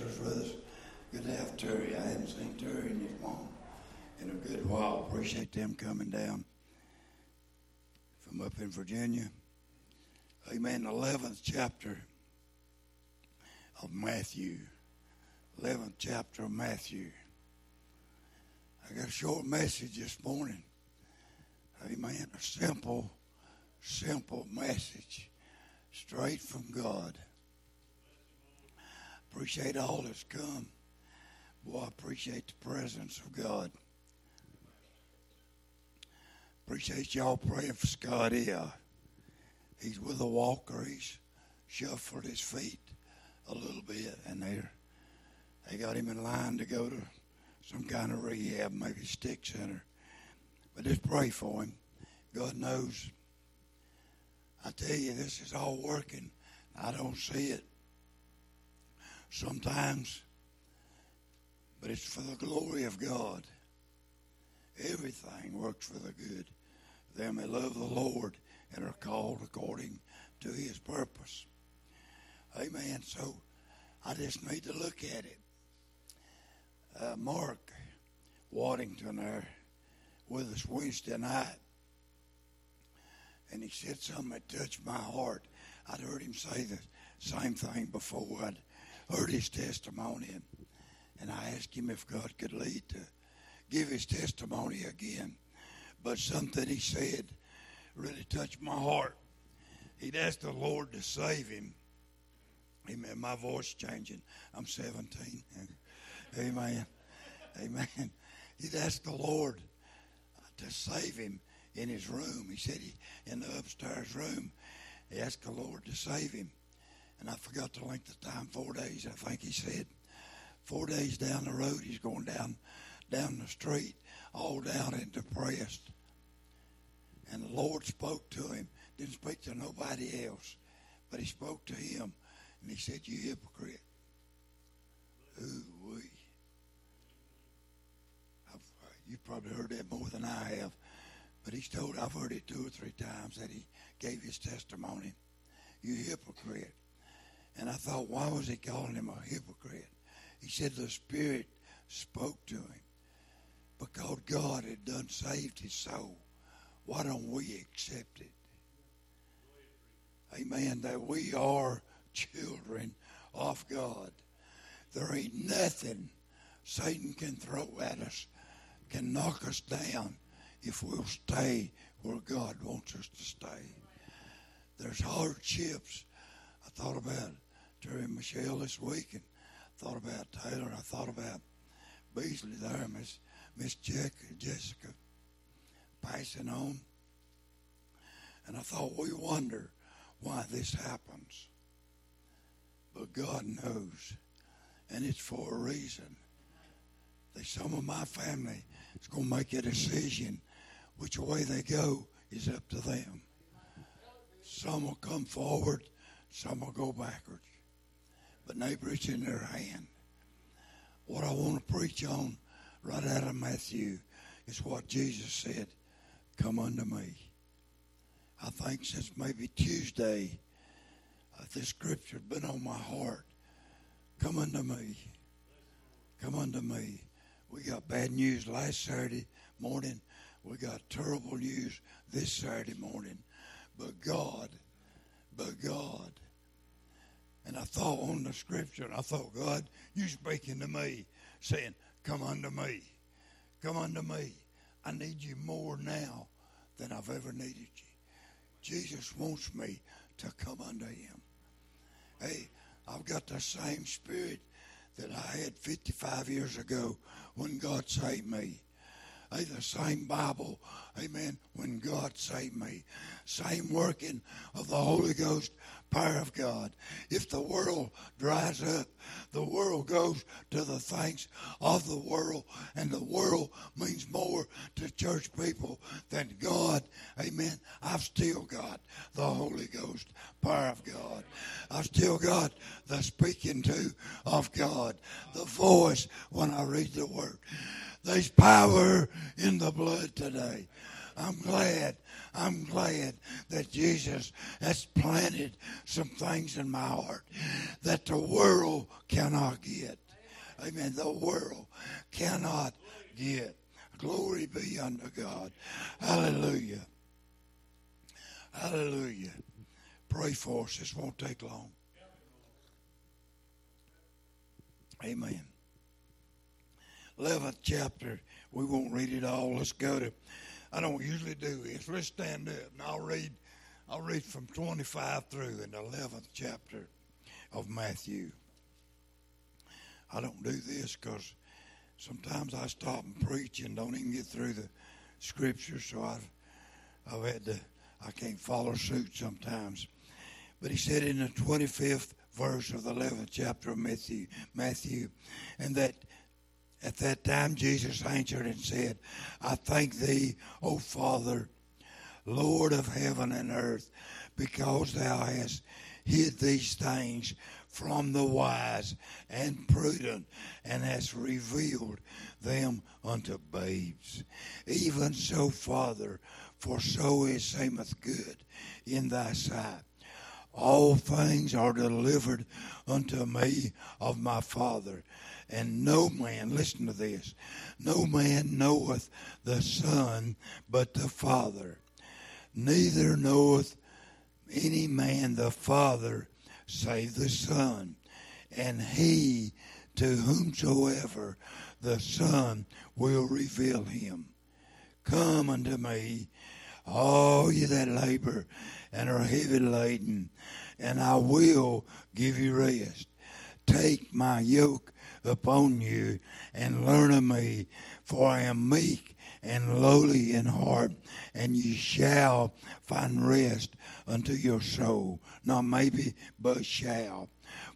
with us. Good to have Terry. I hadn't seen Terry and his mom in a good while. Appreciate them coming down from up in Virginia. Amen. 11th chapter of Matthew. 11th chapter of Matthew. I got a short message this morning. Amen. A simple, simple message straight from God. Appreciate all that's come. Boy, I appreciate the presence of God. Appreciate y'all praying for Scotty. Uh, he's with a walker. He's shuffled his feet a little bit, and they they got him in line to go to some kind of rehab, maybe stick center. But just pray for him. God knows. I tell you, this is all working. I don't see it sometimes, but it's for the glory of God. Everything works for the good. Them that love the Lord and are called according to his purpose. Amen. So I just need to look at it. Uh, Mark Waddington there with us Wednesday night. And he said something that touched my heart. I'd heard him say the same thing before. I'd heard his testimony, and, and I asked him if God could lead to give his testimony again. But something he said really touched my heart. He'd asked the Lord to save him. Amen. My voice changing. I'm 17. Amen. Amen. He'd asked the Lord to save him in his room. He said he in the upstairs room. He asked the Lord to save him and I forgot the length of time, four days, I think he said. Four days down the road, he's going down down the street, all down and depressed. And the Lord spoke to him, didn't speak to nobody else, but he spoke to him, and he said, You hypocrite. Ooh, wee. You probably heard that more than I have, but he's told, I've heard it two or three times that he gave his testimony. You hypocrite. And I thought, why was he calling him a hypocrite? He said the Spirit spoke to him because God had done saved his soul. Why don't we accept it? Amen. That we are children of God. There ain't nothing Satan can throw at us, can knock us down if we'll stay where God wants us to stay. There's hardships. I thought about Terry and Michelle this week and thought about Taylor. I thought about Beasley there, Miss Miss Jack, Jessica passing on. And I thought, we wonder why this happens. But God knows. And it's for a reason. That some of my family is going to make a decision. Which way they go is up to them. Some will come forward, some will go backwards but neighbor's in their hand. What I want to preach on right out of Matthew is what Jesus said, Come unto me. I think since maybe Tuesday, uh, this scripture has been on my heart. Come unto me. Come unto me. We got bad news last Saturday morning. We got terrible news this Saturday morning. But God, but God and I thought on the scripture, and I thought, God, you speaking to me, saying, Come unto me. Come unto me. I need you more now than I've ever needed you. Jesus wants me to come unto him. Hey, I've got the same spirit that I had 55 years ago when God saved me. Hey, the same Bible, amen, when God saved me. Same working of the Holy Ghost power of God. If the world dries up, the world goes to the things of the world, and the world means more to church people than God. Amen. I've still got the Holy Ghost power of God. I've still got the speaking to of God, the voice when I read the word. There's power in the blood today. I'm glad, I'm glad that Jesus has planted some things in my heart that the world cannot get. Amen. The world cannot get. Glory be unto God. Hallelujah. Hallelujah. Pray for us. This won't take long. Amen. 11th chapter. We won't read it all. Let's go to. I don't usually do this. Let's stand up and I'll read. I'll read from 25 through in the 11th chapter of Matthew. I don't do this because sometimes I stop and preach and don't even get through the scripture, so I've I've had to I can't follow suit sometimes. But he said in the 25th verse of the 11th chapter of Matthew, Matthew, and that at that time Jesus answered and said, I thank thee, O Father, Lord of heaven and earth, because thou hast hid these things from the wise and prudent and hast revealed them unto babes. Even so, Father, for so it seemeth good in thy sight. All things are delivered unto me of my Father. And no man, listen to this, no man knoweth the Son but the Father. Neither knoweth any man the Father save the Son. And he to whomsoever the Son will reveal him. Come unto me, all ye that labor and are heavy laden, and I will give you rest. Take my yoke upon you and learn of me, for I am meek and lowly in heart, and ye shall find rest unto your soul. Not maybe, but shall.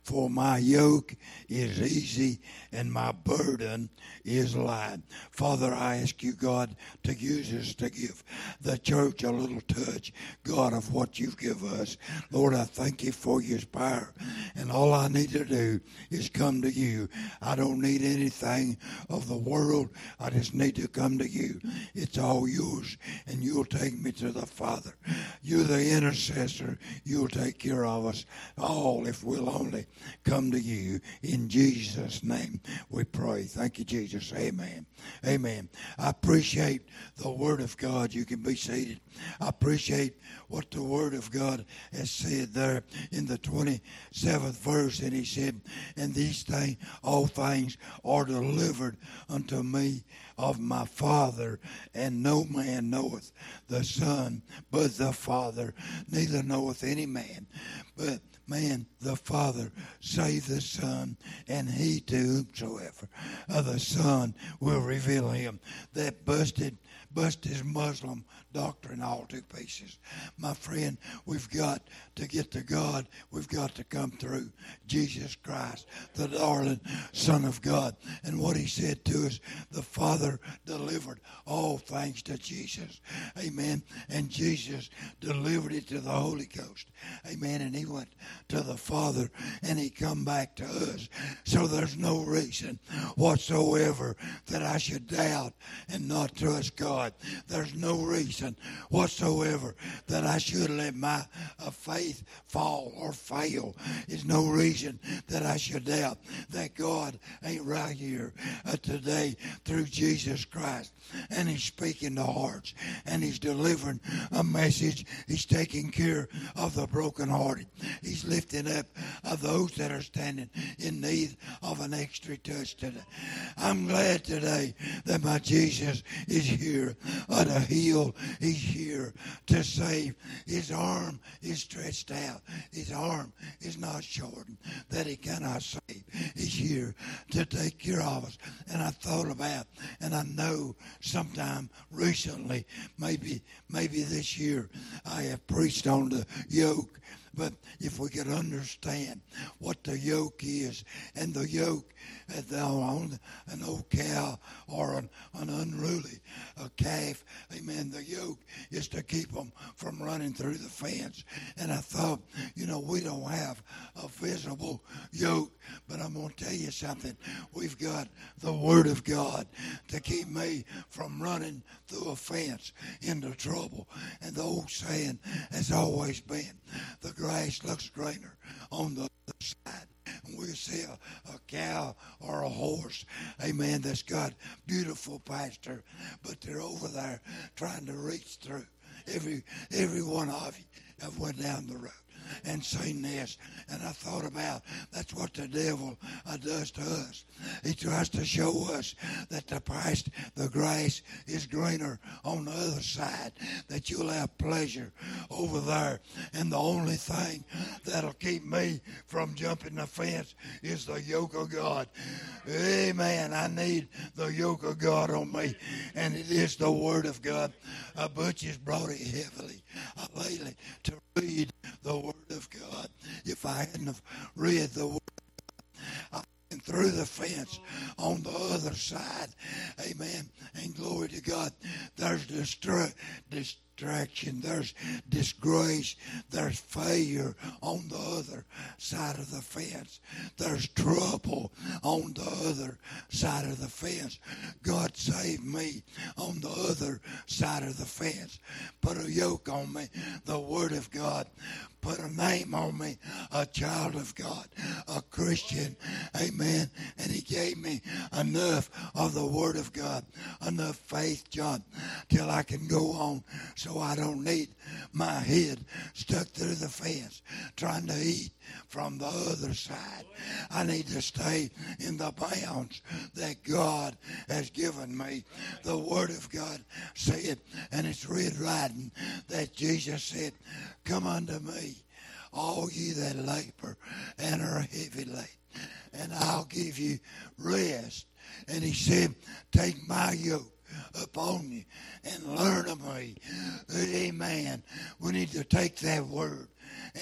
For my yoke is easy and my burden is light. Father, I ask you, God, to use us to give the church a little touch, God, of what you've given us. Lord, I thank you for your power. And all I need to do is come to you. I don't need anything of the world. I just need to come to you. It's all yours, and you'll take me to the Father. You're the intercessor. You'll take care of us all if we'll only come to you. In Jesus' name we pray. Thank you, Jesus. Amen. Amen. I appreciate the Word of God. You can be seated. I appreciate what the Word of God has said there in the 27th verse. And He said, And these things, all things are delivered unto me of my Father, and no man knoweth the Son but the Father, neither knoweth any man but man, the Father, save the Son, and he to whomsoever of the Son will reveal him. That busted, busted Muslim doctrine all to pieces. My friend, we've got to get to God. We've got to come through Jesus Christ, the darling Son of God. And what he said to us, the Father delivered all things to Jesus. Amen. And Jesus delivered it to the Holy Ghost. Amen. And he went to the Father and he come back to us. So there's no reason whatsoever that I should doubt and not trust God. There's no reason whatsoever that I should let my uh, faith fall or fail. There's no reason that I should doubt that God ain't right here uh, today through Jesus Christ. And He's speaking to hearts and He's delivering a message. He's taking care of the brokenhearted. He's lifting up of those that are standing in need of an extra touch today. I'm glad today that my Jesus is here uh, to heal. He's here to save. His arm is stretched out. His arm is not shortened that he cannot save. He's here to take care of us. And I thought about, and I know sometime recently, maybe maybe this year, I have preached on the yoke but if we could understand what the yoke is, and the yoke on an old cow or an, an unruly a calf, amen, the yoke is to keep them from running through the fence. And I thought, you know, we don't have a visible yoke, but I'm going to tell you something. We've got the Word of God to keep me from running through a fence into trouble. And the old saying has always been the grass looks greener on the other side. And we see a, a cow or a horse, amen, that's got beautiful pasture, but they're over there trying to reach through. Every every one of you have went down the road and seen this. And I thought about that's what the devil uh, does to us. He tries to show us that the price, the grass is greener on the other side, that you'll have pleasure over there. And the only thing that'll keep me from jumping the fence is the yoke of God. Amen. I need the yoke of God on me, and it is the Word of God. Uh, Butch has brought it heavily lately to read the Word of God. If I hadn't have read the Word, I been through the fence on the other side. Amen. And glory to God. There's destru- distraction. There's disgrace. There's failure on the other side of the fence. There's trouble on the other side of the fence. God save me on the other side of the fence. Put a yoke on me. The Word of God put a name on me, a child of God, a Christian. Amen. And he gave me enough of the Word of God, enough faith, John, till I can go on so I don't need my head stuck through the fence trying to eat from the other side. I need to stay in the bounds that God has given me. The Word of God said, and it's red writing that Jesus said, Come unto me, all ye that labor and are heavy laden, and I'll give you rest. And he said, Take my yoke upon you and learn of me. Amen. We need to take that word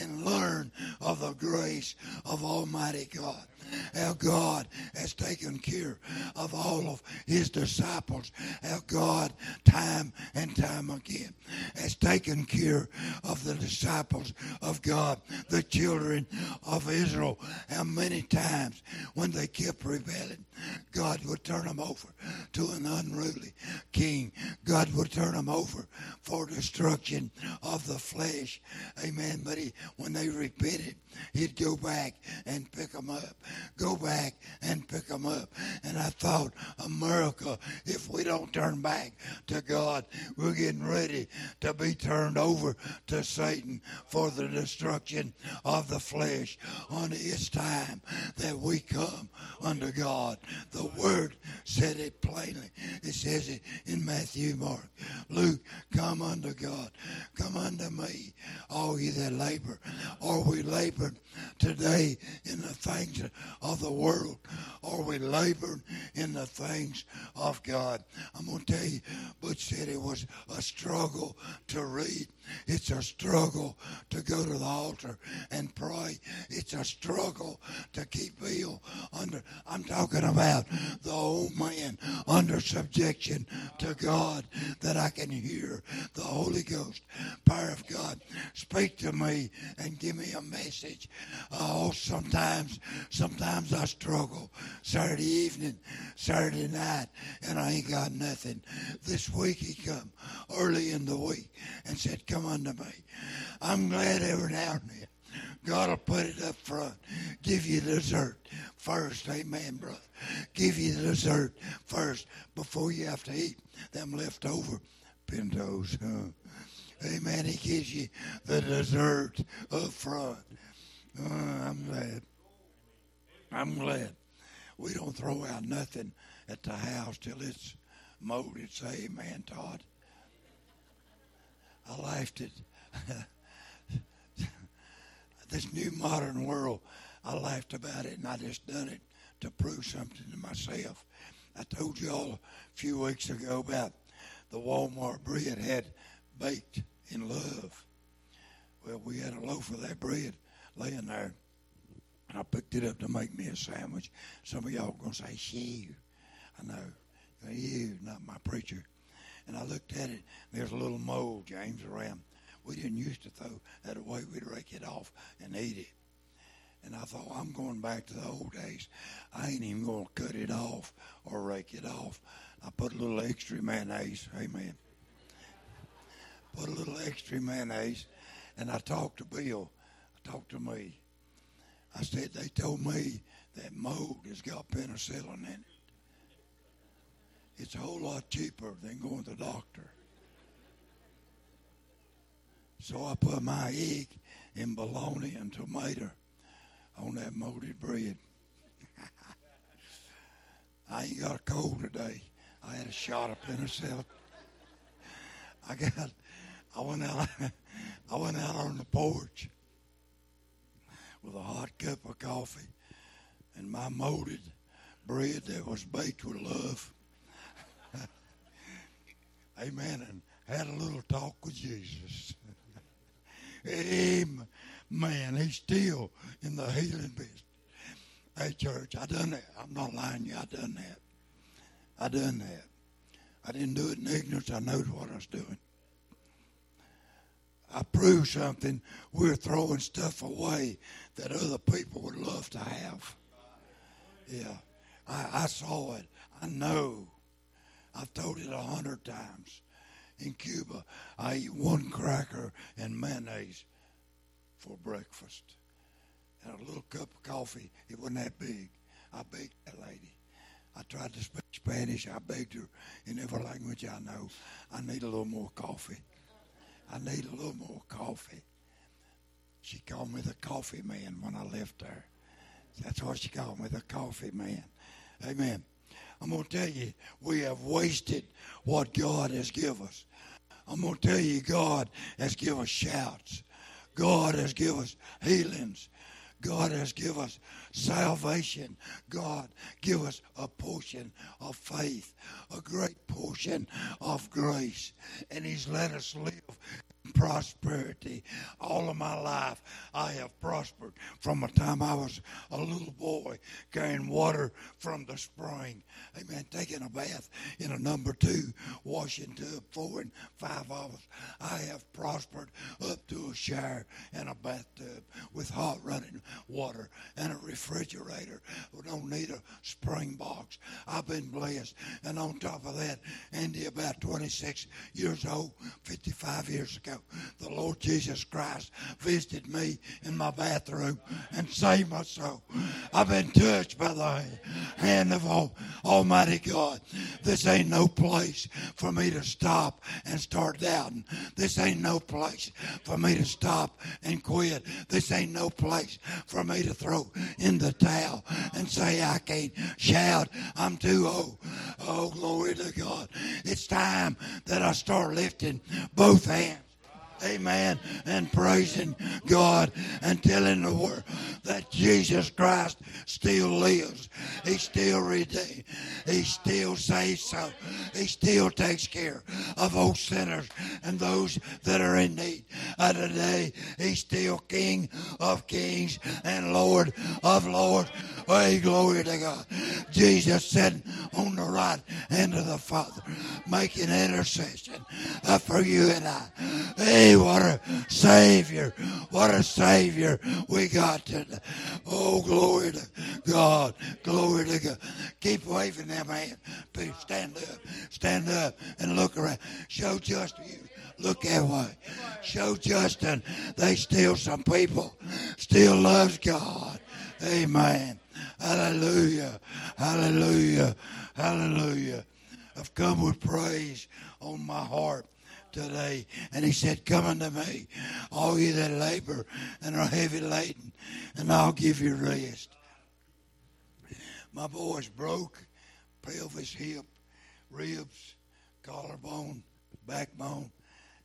and learn of the grace of Almighty God. How God has taken care of all of his disciples. How God, time and time again, has taken care of the disciples of God, the children of Israel. How many times when they kept rebelling, God would turn them over to an unruly king. God would turn them over for destruction of the flesh. Amen. But he, when they repented, he'd go back and pick them up. Go back and pick them up. And I thought, America, if we don't turn back to God, we're getting ready to be turned over to Satan for the destruction of the flesh. Only it's time that we come unto God. The Word said it plainly. It says it in Matthew, Mark, Luke, come unto God. Come unto me, all ye that labor. Are we laboring today in the things of the world? Are we laboring in the things of God? I'm going to tell you, Butch said it was a struggle to read. It's a struggle to go to the altar and pray. It's a struggle to keep Bill under. I'm talking about the old man under subjection to God that I can hear the Holy Ghost, power of God, speak to me and give me a message. Oh, sometimes, sometimes I struggle Saturday evening, Saturday night, and I ain't got nothing. This week he come early in the week and said, "Come unto me." I'm glad every now and then God will put it up front. Give you the dessert first. Amen, brother. Give you the dessert first before you have to eat them leftover pintos. Huh? Amen. He gives you the dessert up front. Uh, I'm glad. I'm glad. We don't throw out nothing at the house till it's molded. Say amen, Todd. I laughed at this new modern world. I laughed about it and I just done it to prove something to myself. I told you all a few weeks ago about the Walmart bread had baked in love. Well, we had a loaf of that bread laying there. And I picked it up to make me a sandwich. Some of y'all are to say, shoo. I know. You, not my preacher. And I looked at it, there's a little mold, James, around. We didn't used to throw that away. We'd rake it off and eat it. And I thought, I'm going back to the old days. I ain't even going to cut it off or rake it off. I put a little extra mayonnaise. Amen. Put a little extra mayonnaise. And I talked to Bill. I talked to me. I said, they told me that mold has got penicillin in it. It's a whole lot cheaper than going to the doctor. So I put my egg and bologna and tomato on that molded bread. I ain't got a cold today. I had a shot of penicillin. I got. I went out. I went out on the porch with a hot cup of coffee and my molded bread that was baked with love. Amen. And had a little talk with Jesus. Amen. He's still in the healing business. Hey, church, I done that. I'm not lying to you. I done that. I done that. I didn't do it in ignorance. I knew what I was doing. I proved something. We're throwing stuff away that other people would love to have. Yeah. I, I saw it. I know. I've told it a hundred times. In Cuba, I eat one cracker and mayonnaise for breakfast. And a little cup of coffee. It wasn't that big. I begged that lady. I tried to speak Spanish. I begged her in every language I know. I need a little more coffee. I need a little more coffee. She called me the coffee man when I left there. That's what she called me, the coffee man. Amen. I'm going to tell you, we have wasted what God has given us. I'm going to tell you, God has given us shouts. God has given us healings. God has given us salvation. God give us a portion of faith, a great portion of grace. And He's let us live prosperity. All of my life, I have prospered from the time I was a little boy carrying water from the spring. Amen. Taking a bath in a number two washing tub, four and five hours. I have prospered up to a shower and a bathtub with hot running water and a refrigerator. We don't need a spring box. I've been blessed. And on top of that, Andy, about 26 years old, 55 years ago, the Lord Jesus Christ visited me in my bathroom and saved my soul. I've been touched by the hand of Almighty God. This ain't no place for me to stop and start doubting. This ain't no place for me to stop and quit. This ain't no place for me to throw in the towel and say I can't shout. I'm too old. Oh, glory to God. It's time that I start lifting both hands Amen. And praising God and telling the world that Jesus Christ still lives. He still redeems. He still saves so. He still takes care of those sinners and those that are in need. And today, He's still King of kings and Lord of lords. Hey, glory to God. Jesus sitting on the right hand of the Father, making intercession uh, for you and I. Hey, what a Savior. What a Savior we got today. Oh, glory to God. Glory to God. Keep waving that man. Please stand up. Stand up and look around. Show just you look that way. Show Justin they still some people still loves God. Amen. Hallelujah. Hallelujah. Hallelujah. I've come with praise on my heart today. And he said, Come unto me, all you that labor and are heavy laden, and I'll give you rest. My boy's broke, pelvis, hip, ribs, collarbone, backbone.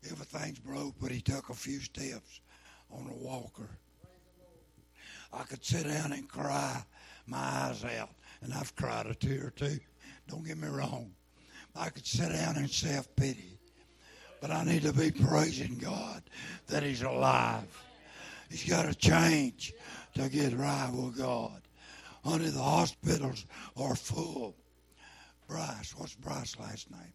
Everything's broke, but he took a few steps on a walker. I could sit down and cry my eyes out, and I've cried a tear or two. Don't get me wrong. I could sit down and self pity. But I need to be praising God that He's alive. He's got to change to get right with God. Honey, the hospitals are full. Bryce, what's Bryce's last name?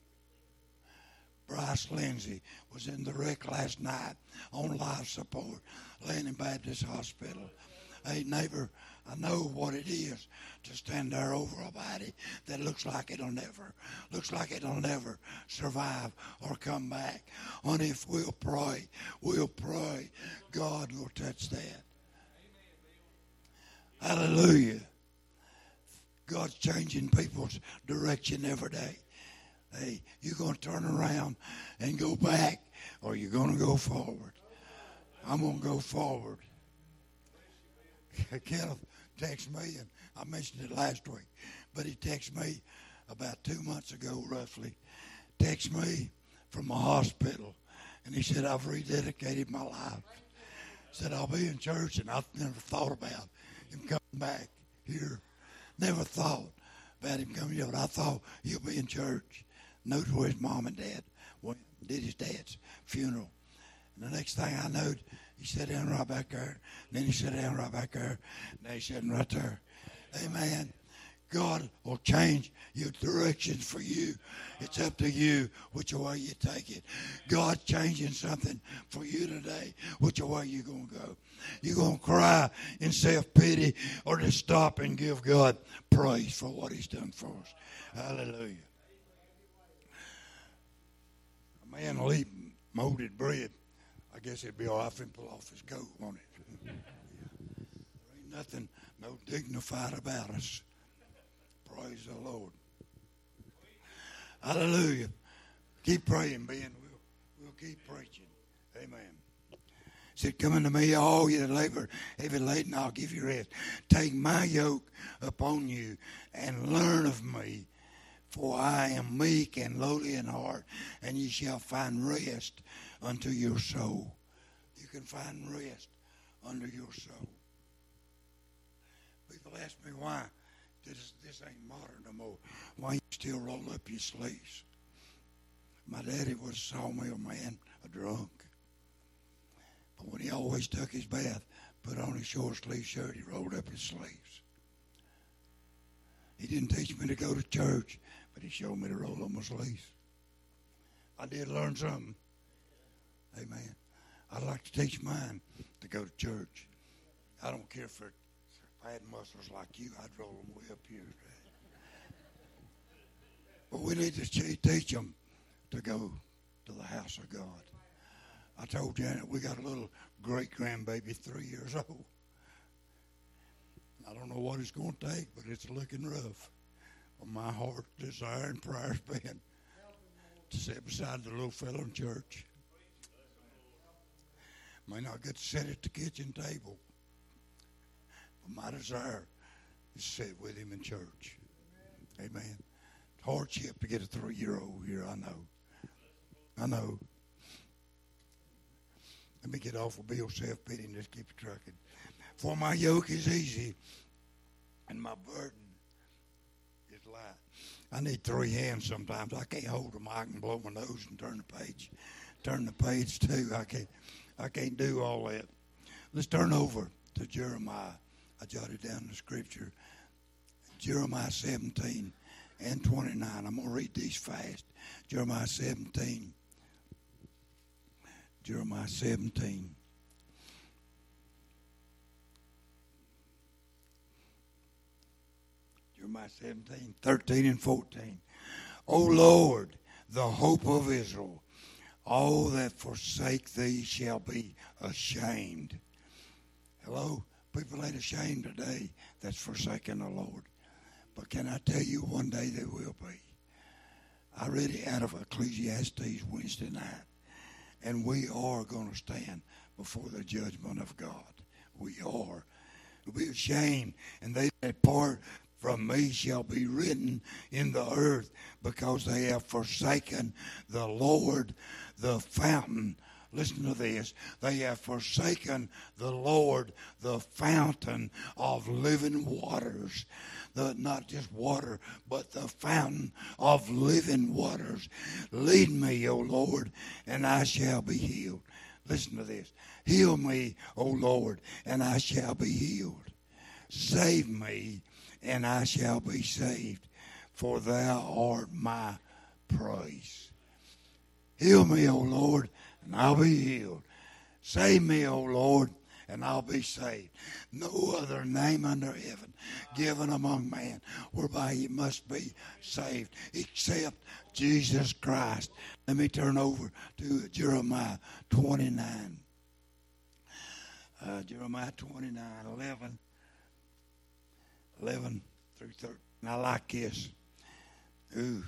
Bryce Lindsay was in the wreck last night on life support, Landing Baptist Hospital. Hey, neighbor, I know what it is to stand there over a body that looks like it'll never, looks like it'll never survive or come back. And if we'll pray, we'll pray, God will touch that. Hallelujah. God's changing people's direction every day. Hey, you're going to turn around and go back, or you're going to go forward. I'm going to go forward. Kenneth texted me, and I mentioned it last week, but he texted me about two months ago, roughly. Texted me from a hospital, and he said, I've rededicated my life. Said, I'll be in church, and I've never thought about him coming back here. Never thought about him coming here, but I thought he'll be in church. Knows where his mom and dad went, did his dad's funeral. And the next thing I knowed, he sat down right back there. And then he sat down right back there. And then he sitting right there. Amen. God will change your directions for you. It's up to you which way you take it. God's changing something for you today, which way you going to go. You going to cry in self-pity or just stop and give God praise for what he's done for us. Hallelujah. A man will eat molded bread. I guess it'd be if he pull off his coat, won't it? there ain't nothing no dignified about us. Praise the Lord. Hallelujah. Keep praying, Ben. We'll, we'll keep preaching. Amen. Said, Come unto me, all you that labor, heavy laden, I'll give you rest. Take my yoke upon you and learn of me, for I am meek and lowly in heart, and ye shall find rest unto your soul. You can find rest under your soul. People ask me why this, this ain't modern no more. Why you still roll up your sleeves? My daddy was a sawmill man, a drunk. But when he always took his bath, put on his short sleeve shirt, he rolled up his sleeves. He didn't teach me to go to church, but he showed me to roll up my sleeves. I did learn something. Amen. I'd like to teach mine to go to church. I don't care if, I had muscles like you, I'd roll them way up here. But we need to teach them to go to the house of God. I told Janet we got a little great grandbaby, three years old. I don't know what it's going to take, but it's looking rough. Well, my heart desire and prayer's been to sit beside the little fellow in church. May not get to sit at the kitchen table, but my desire is to sit with him in church. Amen. Hardship to get a three year old here, I know. I know. Let me get off of Bill self pity and just keep trucking. For my yoke is easy and my burden is light. I need three hands sometimes. I can't hold them. I can blow my nose and turn the page. Turn the page too. I can't I can't do all that. Let's turn over to Jeremiah. I jotted down the scripture. Jeremiah 17 and 29. I'm going to read these fast. Jeremiah 17. Jeremiah 17. Jeremiah 17, 13 and 14. O Lord, the hope of Israel, all that forsake thee shall be ashamed. Hello? People ain't ashamed today that's forsaken the Lord. But can I tell you one day they will be? I read it out of Ecclesiastes Wednesday night. And we are going to stand before the judgment of God. We are. We'll be ashamed. And they that part from me shall be written in the earth because they have forsaken the Lord, the fountain. Listen to this. They have forsaken the Lord, the fountain of living waters. The, not just water, but the fountain of living waters. Lead me, O Lord, and I shall be healed. Listen to this. Heal me, O Lord, and I shall be healed. Save me, and I shall be saved, for thou art my praise. Heal me, O Lord, and I'll be healed. Save me, O Lord, and I'll be saved. No other name under heaven given among man whereby you must be saved except Jesus Christ. Let me turn over to Jeremiah 29. Uh, Jeremiah 29, 11, 11 through 13. I like this. Ooh,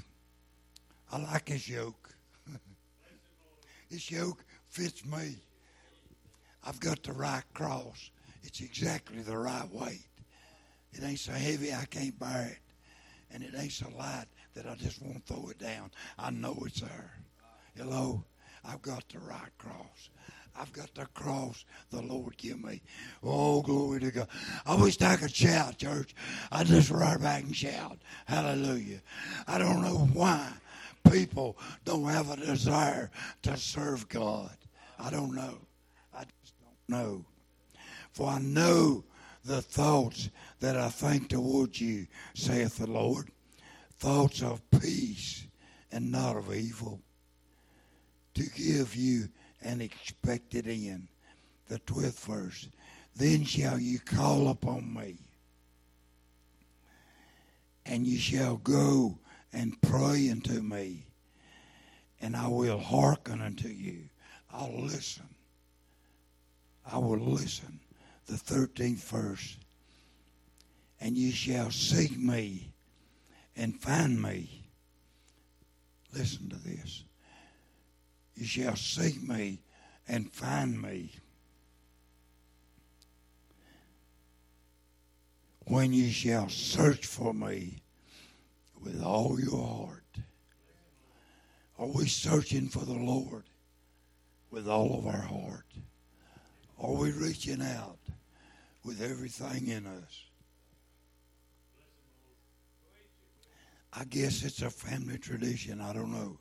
I like this yoke. this yoke fits me. I've got the right cross. It's exactly the right weight. It ain't so heavy I can't bear it. And it ain't so light that I just won't throw it down. I know it's there. Hello? I've got the right cross. I've got the cross the Lord give me. Oh, glory to God. I wish I could shout, church. I just right back and shout. Hallelujah. I don't know why people don't have a desire to serve God. I don't know. I just don't know. For I know the thoughts that I think towards you, saith the Lord. Thoughts of peace and not of evil. To give you an expected end. The 12th verse. Then shall you call upon me, and you shall go and pray unto me, and I will hearken unto you. I'll listen. I will listen. The 13th verse. And you shall seek me and find me. Listen to this. You shall seek me and find me. When you shall search for me with all your heart. Are we searching for the Lord with all of our heart? Are we reaching out with everything in us? I guess it's a family tradition. I don't know.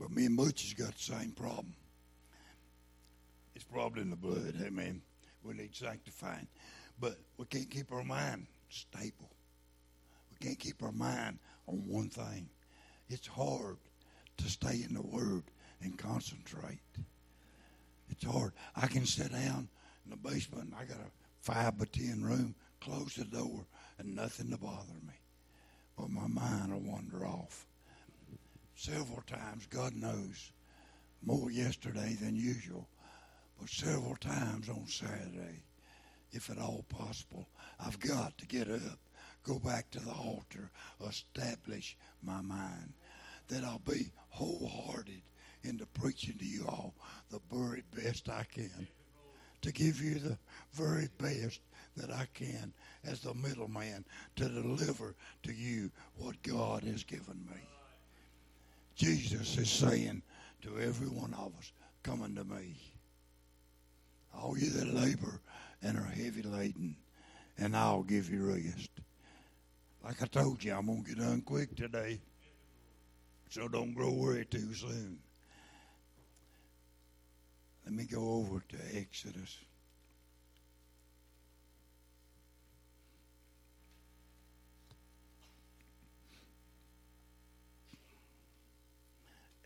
But me and Butch has got the same problem. It's probably in the blood. Amen. We need sanctifying. But we can't keep our mind stable. We can't keep our mind on one thing. It's hard to stay in the Word and concentrate. It's hard. I can sit down in the basement. I got a five by ten room, close the door, and nothing to bother me. But my mind will wander off several times, God knows, more yesterday than usual, but several times on Saturday, if at all possible. I've got to get up, go back to the altar, establish my mind, that I'll be wholehearted into preaching to you all the very best I can, to give you the very best that I can as the middleman to deliver to you what God has given me. Jesus is saying to every one of us, Come unto me. All you that labor and are heavy laden, and I'll give you rest. Like I told you, I'm going to get done quick today. So don't grow weary too soon. Let me go over to Exodus.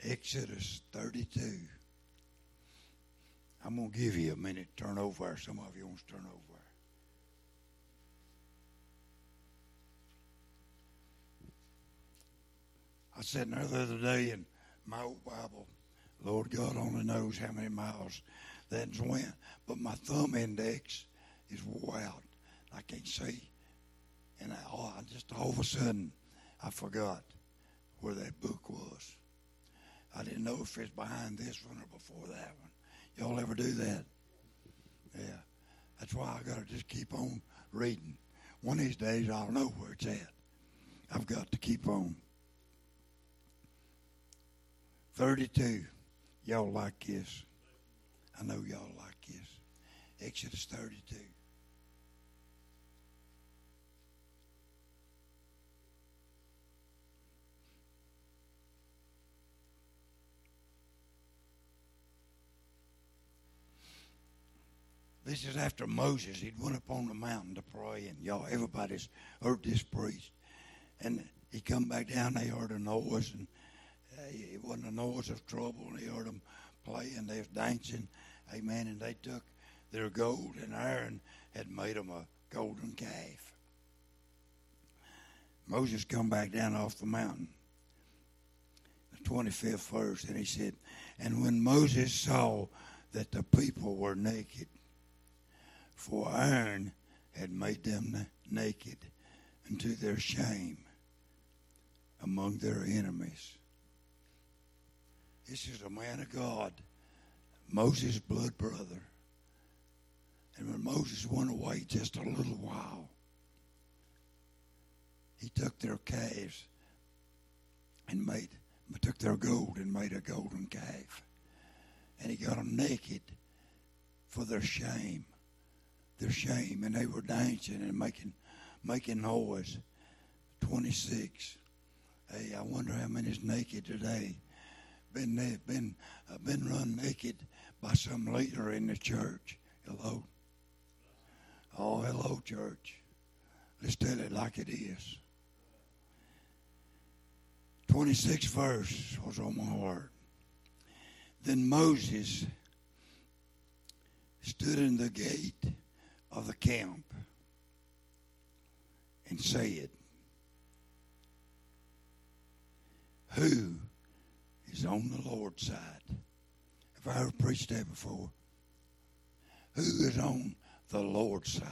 Exodus 32. I'm going to give you a minute to turn over. Some of you want to turn over. I sat there the other day in my old Bible. Lord God only knows how many miles that's went, but my thumb index is wore out. I can't see. And I, oh, I just all of a sudden, I forgot where that book was. I didn't know if it's behind this one or before that one. Y'all ever do that? Yeah. That's why I got to just keep on reading. One of these days I'll know where it's at. I've got to keep on. 32. Y'all like this. I know y'all like this. Exodus 32. This is after Moses. He'd went up on the mountain to pray, and y'all, everybody's heard this priest. And he come back down. They heard a noise, and it wasn't a noise of trouble. And he heard them playing. They was dancing, amen. And they took their gold, and Aaron had made them a golden calf. Moses come back down off the mountain, the 25th verse, and he said, And when Moses saw that the people were naked, for Aaron had made them naked unto their shame among their enemies. This is a man of God, Moses' blood brother. And when Moses went away just a little while, he took their calves and made, took their gold and made a golden calf. And he got them naked for their shame. Their shame. And they were dancing and making, making noise. 26. Hey, I wonder how many's naked today. Been, been, uh, been run naked by some leader in the church. Hello. Oh, hello, church. Let's tell it like it is. 26th verse was on my heart. Then Moses stood in the gate of the camp and said, Who is on the Lord's side? Have I ever preached that before? Who is on the Lord's side?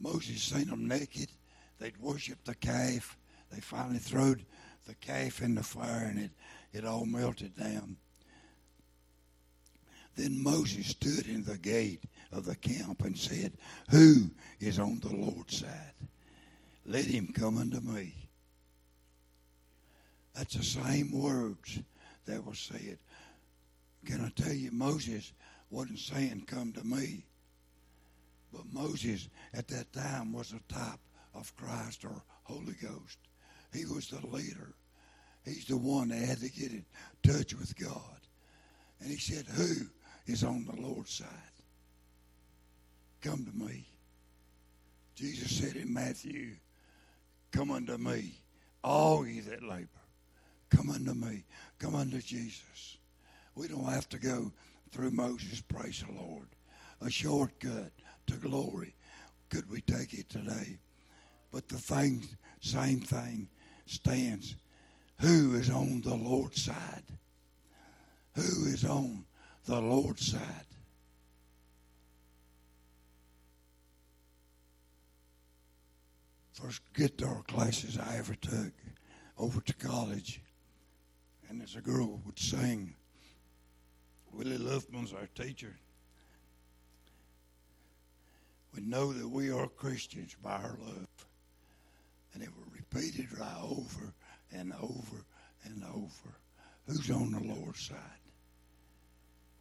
Moses seen them naked. They'd worship the calf. They finally threw the calf in the fire and it, it all melted down. Then Moses stood in the gate of the camp and said, Who is on the Lord's side? Let him come unto me. That's the same words that were said. Can I tell you, Moses wasn't saying, Come to me. But Moses at that time was a type of Christ or Holy Ghost. He was the leader. He's the one that had to get in touch with God. And he said, Who is on the Lord's side? Come to me. Jesus said in Matthew, Come unto me, all ye that labor. Come unto me. Come unto Jesus. We don't have to go through Moses, praise the Lord. A shortcut to glory. Could we take it today? But the thing, same thing stands. Who is on the Lord's side? Who is on the Lord's side? First guitar classes I ever took over to college, and as a girl would sing, Willie Luffman's our teacher. We know that we are Christians by our love. And it was repeated right over and over and over. Who's on the Lord's side?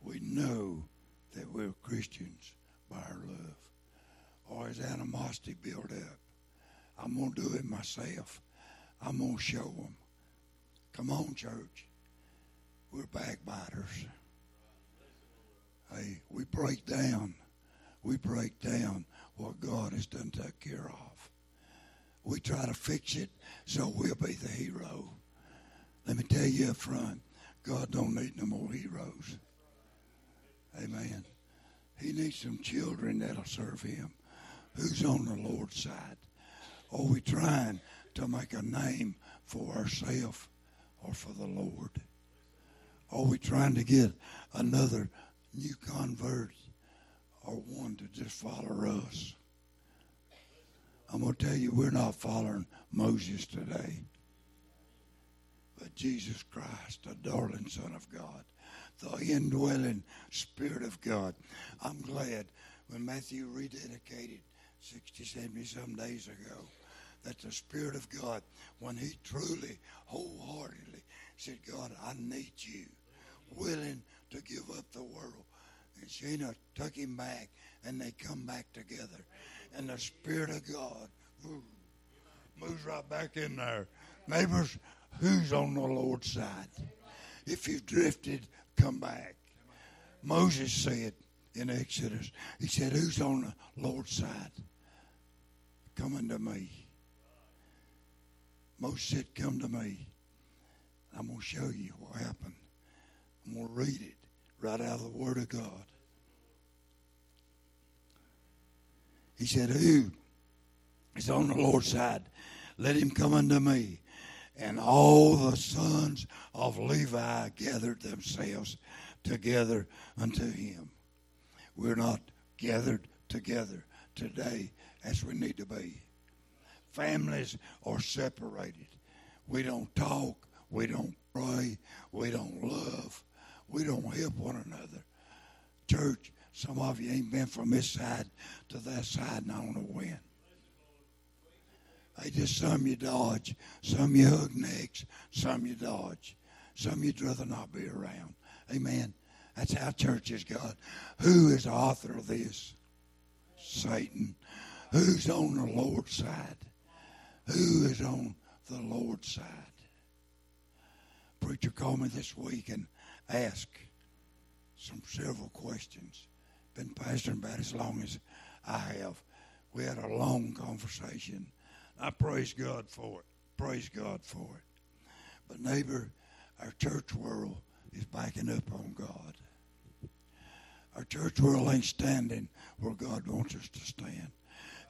We know that we're Christians by our love. Or is animosity built up? I'm going to do it myself. I'm going to show them. Come on, church. We're backbiters. Hey, we break down. We break down what God has done take care of. We try to fix it so we'll be the hero. Let me tell you up front, God don't need no more heroes. Amen. He needs some children that'll serve him. Who's on the Lord's side? Are we trying to make a name for ourselves or for the Lord? Are we trying to get another new convert or one to just follow us? I'm going to tell you, we're not following Moses today, but Jesus Christ, the darling Son of God, the indwelling Spirit of God. I'm glad when Matthew rededicated 60, 70 some days ago that the Spirit of God, when he truly, wholeheartedly said, God, I need you, willing to give up the world. And Sheena took him back, and they come back together and the Spirit of God moves right back in there. Neighbors, who's on the Lord's side? If you've drifted, come back. Moses said in Exodus, he said, Who's on the Lord's side? Come unto me. Moses said, Come to me. I'm going to show you what happened. I'm going to read it right out of the Word of God. He said, Who is on the Lord's side? Let him come unto me and all the sons of Levi gathered themselves together unto him. We're not gathered together today as we need to be. Families are separated. We don't talk. We don't pray. We don't love. We don't help one another. Church, some of you ain't been from this side to that side, and I don't know when. They just some you dodge, some you hug necks, some you dodge, some you'd rather not be around. Amen. That's how churches God. Who is the author of this? Satan. Who's on the Lord's side? Who is on the Lord's side? Preacher called me this week and asked some several questions. Been pastoring about as long as I have. We had a long conversation. I praise God for it. Praise God for it. But neighbor, our church world is backing up on God. Our church world ain't standing where God wants us to stand.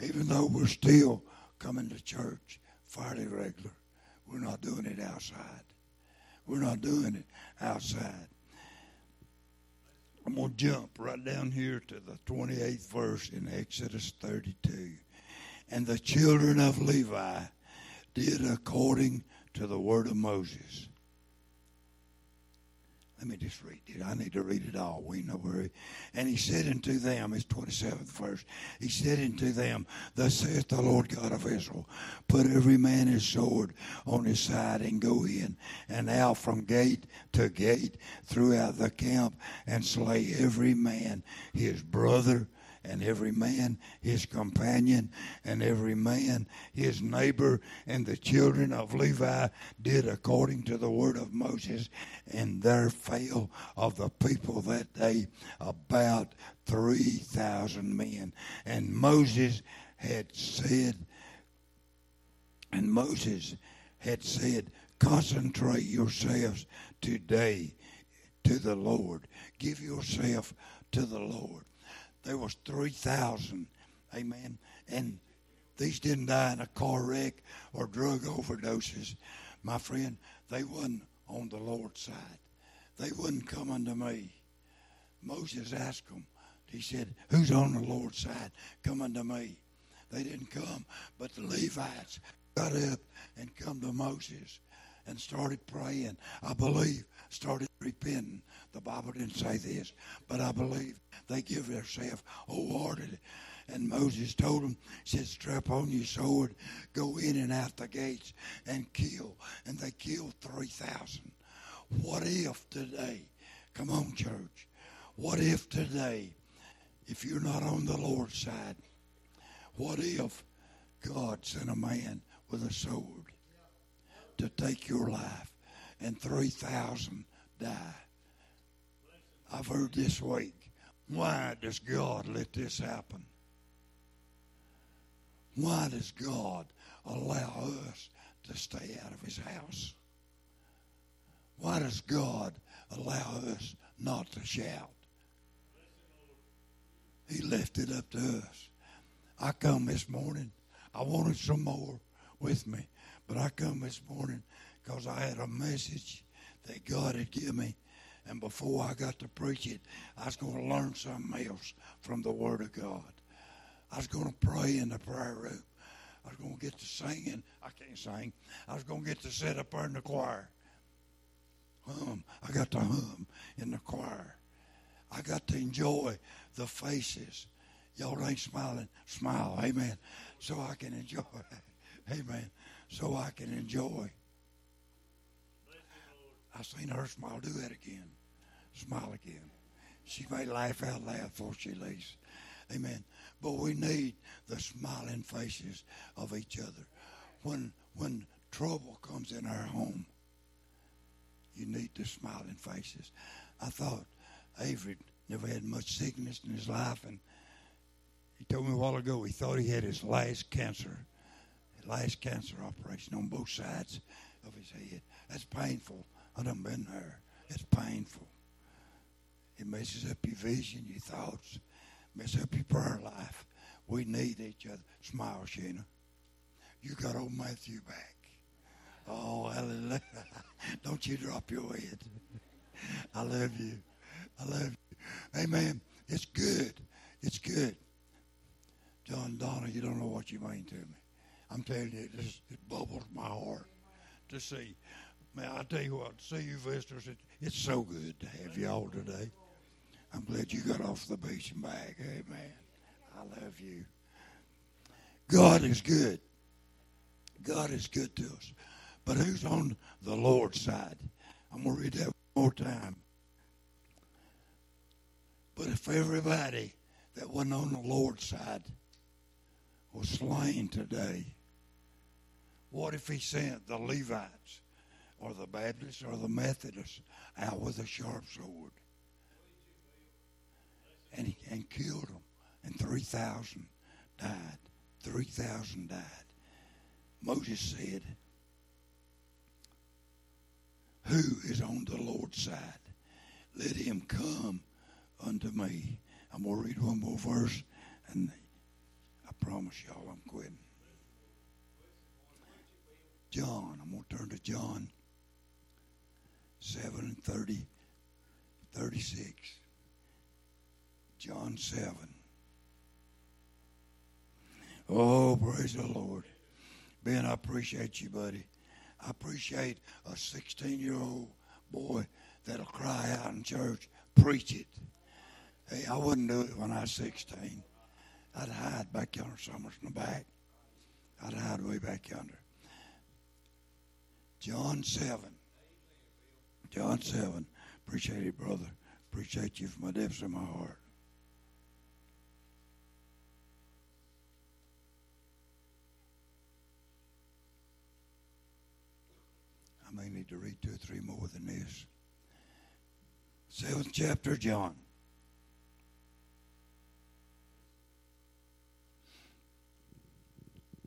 Even though we're still coming to church fairly regular, we're not doing it outside. We're not doing it outside. I'm going to jump right down here to the 28th verse in Exodus 32. And the children of Levi did according to the word of Moses. Let me just read it. I need to read it all. We know where. he, And he said unto them, it's 27th verse. He said unto them, Thus saith the Lord God of Israel, Put every man his sword on his side and go in and out from gate to gate throughout the camp and slay every man his brother and every man his companion, and every man his neighbor. And the children of Levi did according to the word of Moses, and there fell of the people that day about 3,000 men. And Moses had said, and Moses had said, concentrate yourselves today to the Lord. Give yourself to the Lord there was 3,000. Amen. And these didn't die in a car wreck or drug overdoses. My friend, they wasn't on the Lord's side. They wouldn't come unto me. Moses asked them, he said, Who's on the Lord's side? Come unto me. They didn't come, but the Levites got up and come to Moses and started praying. I believe started repenting. The Bible didn't say this, but I believe they give themselves wholeheartedly. And Moses told them, said, strap on your sword, go in and out the gates and kill. And they killed 3,000. What if today, come on, church, what if today, if you're not on the Lord's side, what if God sent a man with a sword to take your life and 3,000 die? I've heard this week why does God let this happen? Why does God allow us to stay out of his house? Why does God allow us not to shout? He left it up to us. I come this morning. I wanted some more with me, but I come this morning because I had a message that God had given me and before I got to preach it, I was going to learn something else from the Word of God. I was going to pray in the prayer room. I was going to get to singing. I can't sing. I was going to get to sit up there in the choir. Hum. I got to hum in the choir. I got to enjoy the faces. Y'all ain't smiling. Smile. Amen. So I can enjoy. Amen. So I can enjoy. I seen her smile. Do that again smile again. She may laugh out loud before she leaves. Amen. But we need the smiling faces of each other. When when trouble comes in our home, you need the smiling faces. I thought Avery never had much sickness in his life, and he told me a while ago he thought he had his last cancer, his last cancer operation on both sides of his head. That's painful. I done been there. It's painful. It messes up your vision, your thoughts, messes up your prayer life We need each other. Smile, Sheena. You got old Matthew back. Oh, hallelujah. Don't you drop your head. I love you. I love you. Amen. It's good. It's good. John Donna, you don't know what you mean to me. I'm telling you, it, just, it bubbles my heart to see. Man, I tell you what, see you visitors, it, it's so good to have you all today. I'm glad you got off the beach and back. Amen. I love you. God is good. God is good to us. But who's on the Lord's side? I'm going to read that one more time. But if everybody that wasn't on the Lord's side was slain today, what if he sent the Levites or the Baptists or the Methodists out with a sharp sword and, he, and killed them? And 3,000 died. 3,000 died. Moses said, Who is on the Lord's side? Let him come unto me. I'm going to read one more verse, and I promise y'all I'm quitting. John, I'm going to turn to John 7 and 30, 36. John 7. Oh, praise the Lord. Ben, I appreciate you, buddy. I appreciate a 16 year old boy that'll cry out in church, preach it. Hey, I wouldn't do it when I was 16. I'd hide back yonder somewhere in the back. I'd hide way back yonder. John 7. John 7. Appreciate it, brother. Appreciate you from the depths of my heart. May need to read two or three more than this. Seventh chapter, John.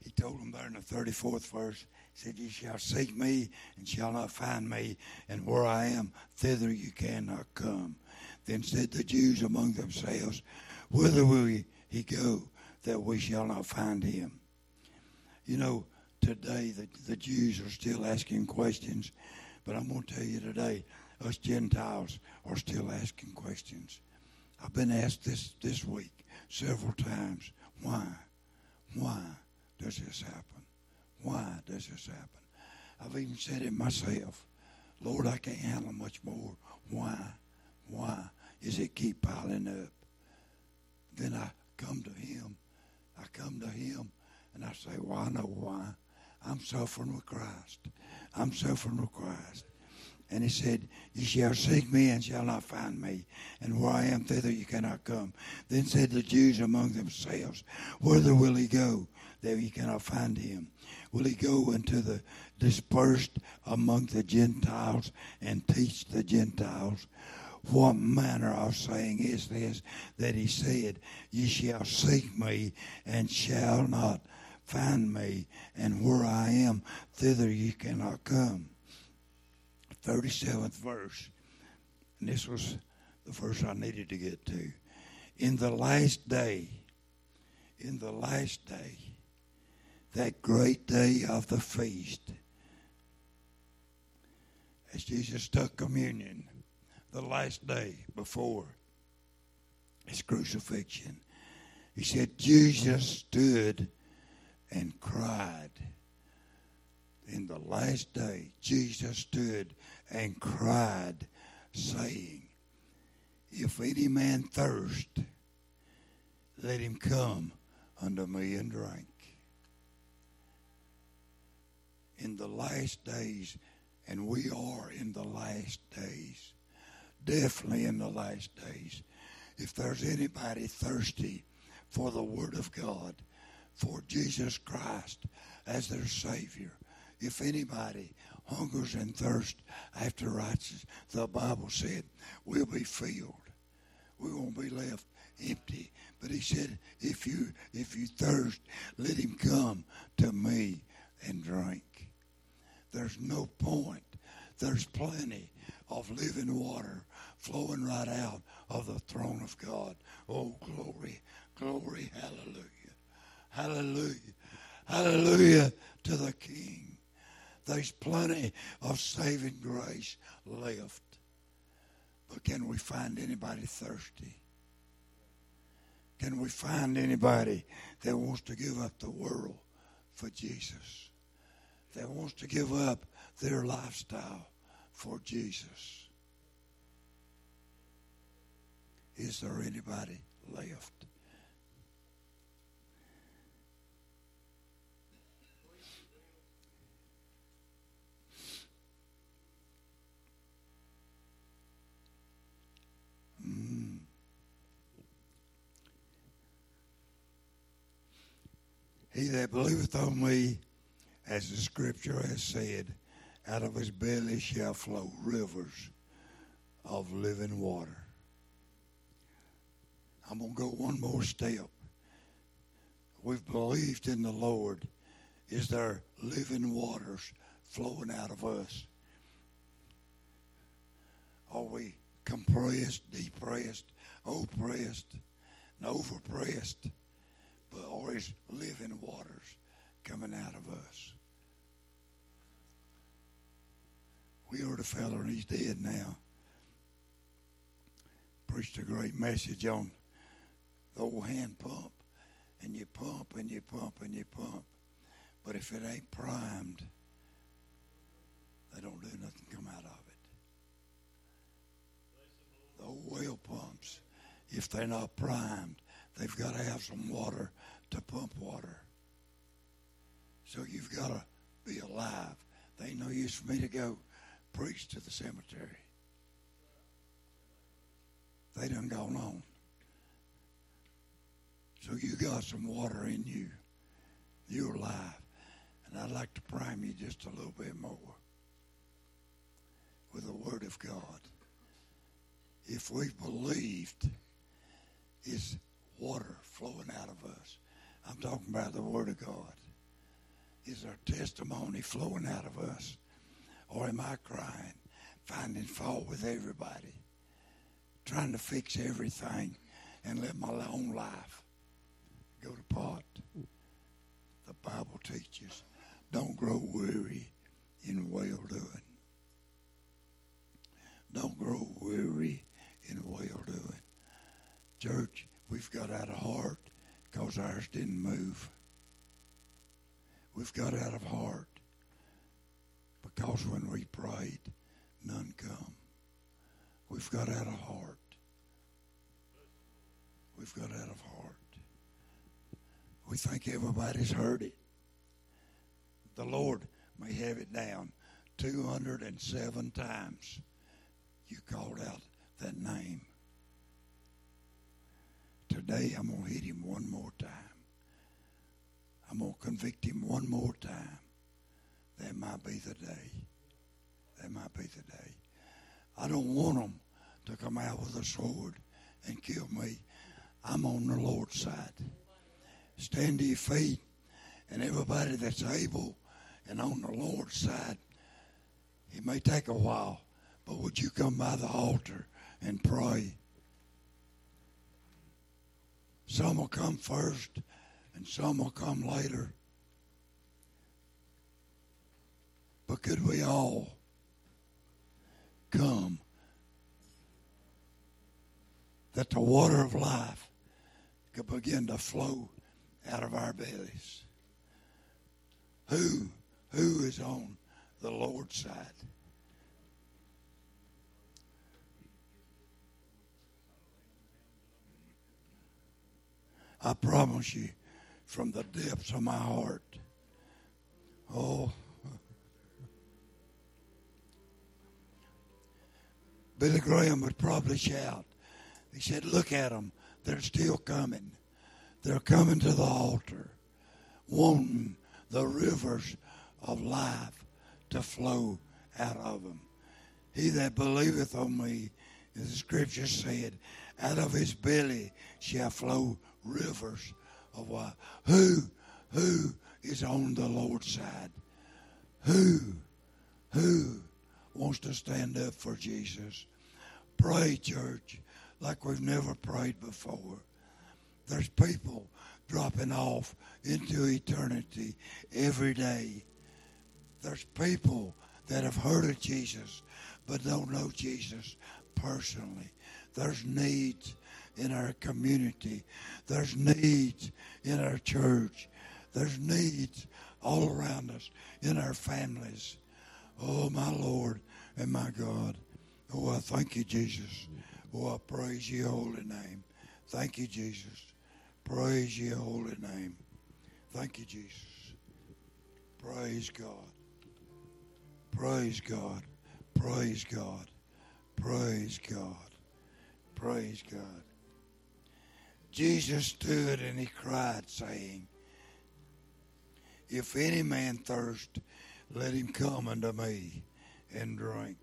He told them there in the 34th verse, he said, Ye shall seek me and shall not find me, and where I am, thither you cannot come. Then said the Jews among themselves, Whither will he go that we shall not find him? You know, today the, the Jews are still asking questions, but I'm going to tell you today, us Gentiles are still asking questions. I've been asked this this week several times, why? Why does this happen? Why does this happen? I've even said it myself. Lord, I can't handle much more. Why? Why? Is it keep piling up? Then I come to Him. I come to Him and I say, Well, I know why. I'm suffering with Christ. I'm suffering with Christ. And he said, Ye shall seek me and shall not find me, and where I am, thither you cannot come. Then said the Jews among themselves, Whither will he go, that ye cannot find him? Will he go into the dispersed among the Gentiles and teach the Gentiles? What manner of saying is this that he said, Ye shall seek me and shall not find me, and where I am, thither ye cannot come. 37th verse, and this was the verse I needed to get to. In the last day, in the last day, that great day of the feast, as Jesus took communion, the last day before his crucifixion, he said, Jesus stood and cried. In the last day, Jesus stood and cried, saying, If any man thirst, let him come unto me and drink. In the last days, and we are in the last days, definitely in the last days. If there's anybody thirsty for the Word of God, for Jesus Christ as their Savior. If anybody hungers and thirsts after righteousness, the Bible said, we'll be filled. We won't be left empty. But he said, if you if you thirst, let him come to me and drink. There's no point. There's plenty of living water flowing right out of the throne of God. Oh, glory, glory, hallelujah. Hallelujah. Hallelujah to the King. There's plenty of saving grace left. But can we find anybody thirsty? Can we find anybody that wants to give up the world for Jesus? That wants to give up their lifestyle for Jesus? Is there anybody left? Mm. He that believeth on me, as the scripture has said, out of his belly shall flow rivers of living water. I'm going to go one more step. We've believed in the Lord. Is there living waters flowing out of us? Are we compressed, depressed, oppressed, and overpressed? But always living waters coming out of us? We heard a feller, and he's dead now. Preached a great message on the old hand pump. And you pump and you pump and you pump. But if it ain't primed, they don't do nothing come out of it. The well pumps, if they're not primed, they've got to have some water to pump water. So you've got to be alive. They ain't no use for me to go preach to the cemetery. They done gone on. So you got some water in you. You're alive. And I'd like to prime you just a little bit more with the Word of God. If we've believed, is water flowing out of us. I'm talking about the Word of God. Is our testimony flowing out of us? Or am I crying, finding fault with everybody, trying to fix everything and live my own life? go to pot. The Bible teaches don't grow weary in well doing. Don't grow weary in well doing. Church, we've got out of heart because ours didn't move. We've got out of heart because when we prayed, none come. We've got out of heart. We've got out of heart. We think everybody's heard it. The Lord may have it down 207 times. You called out that name. Today I'm going to hit him one more time. I'm going to convict him one more time. That might be the day. That might be the day. I don't want him to come out with a sword and kill me. I'm on the Lord's side stand to your feet. And everybody that's able and on the Lord's side, it may take a while, but would you come by the altar and pray? Some will come first, and some will come later. But could we all come that the water of life could begin to flow out of our bellies. Who, who is on the Lord's side? I promise you, from the depths of my heart, oh, Billy Graham would probably shout. He said, Look at them. They're still coming. They're coming to the altar, wanting the rivers of life to flow out of them. He that believeth on me, as the scripture said, out of his belly shall flow rivers of water. Who, who is on the Lord's side? Who, who wants to stand up for Jesus? Pray, church, like we've never prayed before. There's people dropping off into eternity every day. There's people that have heard of Jesus but don't know Jesus personally. There's needs in our community. There's needs in our church. There's needs all around us in our families. Oh, my Lord and my God. Oh, I thank you, Jesus. Oh, I praise your holy name. Thank you, Jesus. Praise your holy name. Thank you, Jesus. Praise God. Praise God. Praise God. Praise God. Praise God. Jesus stood and he cried, saying, If any man thirst, let him come unto me and drink.